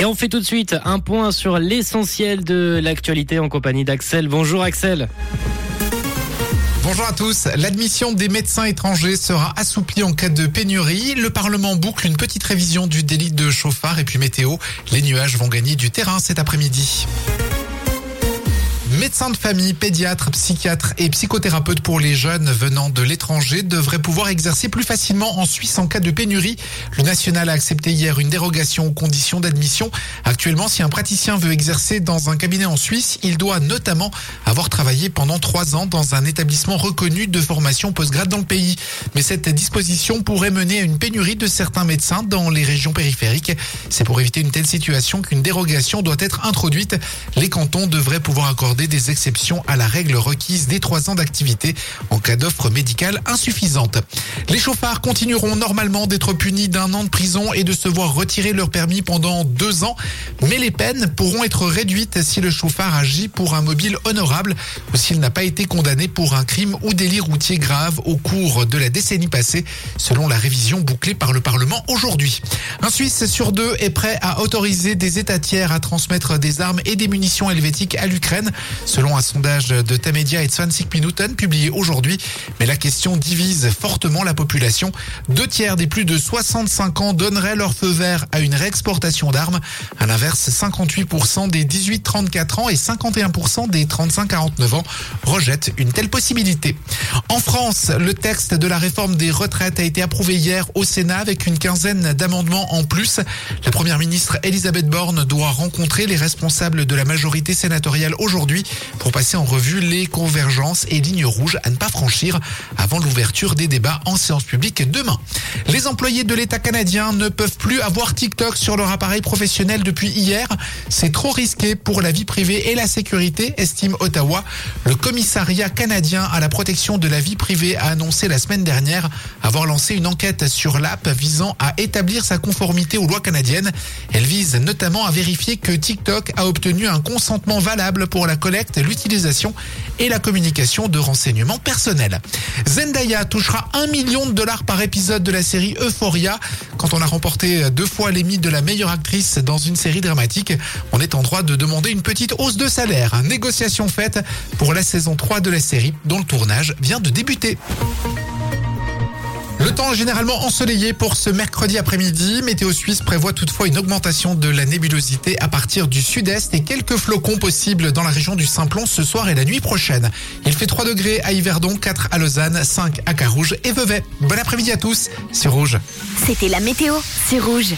Et on fait tout de suite un point sur l'essentiel de l'actualité en compagnie d'Axel. Bonjour Axel. Bonjour à tous. L'admission des médecins étrangers sera assouplie en cas de pénurie. Le Parlement boucle une petite révision du délit de chauffard et puis météo. Les nuages vont gagner du terrain cet après-midi. Médecins de famille, pédiatres, psychiatres et psychothérapeutes pour les jeunes venant de l'étranger devraient pouvoir exercer plus facilement en Suisse en cas de pénurie. Le national a accepté hier une dérogation aux conditions d'admission. Actuellement, si un praticien veut exercer dans un cabinet en Suisse, il doit notamment avoir travaillé pendant trois ans dans un établissement reconnu de formation postgrade dans le pays. Mais cette disposition pourrait mener à une pénurie de certains médecins dans les régions périphériques. C'est pour éviter une telle situation qu'une dérogation doit être introduite. Les cantons devraient pouvoir accorder des exceptions à la règle requise des trois ans d'activité en cas d'offre médicale insuffisante. Les chauffards continueront normalement d'être punis d'un an de prison et de se voir retirer leur permis pendant deux ans, mais les peines pourront être réduites si le chauffard agit pour un mobile honorable ou s'il n'a pas été condamné pour un crime ou délit routier grave au cours de la décennie passée, selon la révision bouclée par le Parlement aujourd'hui. Un Suisse sur deux est prêt à autoriser des États tiers à transmettre des armes et des munitions helvétiques à l'Ukraine selon un sondage de Tamedia et de 25 Minuten publié aujourd'hui. Mais la question divise fortement la population. Deux tiers des plus de 65 ans donneraient leur feu vert à une réexportation d'armes. À l'inverse, 58% des 18-34 ans et 51% des 35-49 ans rejettent une telle possibilité. En France, le texte de la réforme des retraites a été approuvé hier au Sénat avec une quinzaine d'amendements en plus. La première ministre Elisabeth Borne doit rencontrer les responsables de la majorité sénatoriale aujourd'hui pour passer en revue les convergences et lignes rouges à ne pas franchir avant l'ouverture des débats en séance publique demain. Les employés de l'État canadien ne peuvent plus avoir TikTok sur leur appareil professionnel depuis hier. C'est trop risqué pour la vie privée et la sécurité, estime Ottawa. Le commissariat canadien à la protection de la vie privée a annoncé la semaine dernière avoir lancé une enquête sur l'app visant à établir sa conformité aux lois canadiennes. Elle vise notamment à vérifier que TikTok a obtenu un consentement valable pour la collecte, l'utilisation et la communication de renseignements personnels. Zendaya touchera un million de dollars par épisode de la série Euphoria. Quand on a remporté deux fois l'émis de la meilleure actrice dans une série dramatique, on est en droit de demander une petite hausse de salaire. Négociation faite pour la saison 3 de la série dont le tournage vient de débuter. Le temps généralement ensoleillé pour ce mercredi après-midi. Météo Suisse prévoit toutefois une augmentation de la nébulosité à partir du sud-est et quelques flocons possibles dans la région du Simplon ce soir et la nuit prochaine. Il fait 3 degrés à Yverdon, 4 à Lausanne, 5 à Carouge et Vevey. Bon après-midi à tous sur Rouge. C'était la météo, c'est Rouge.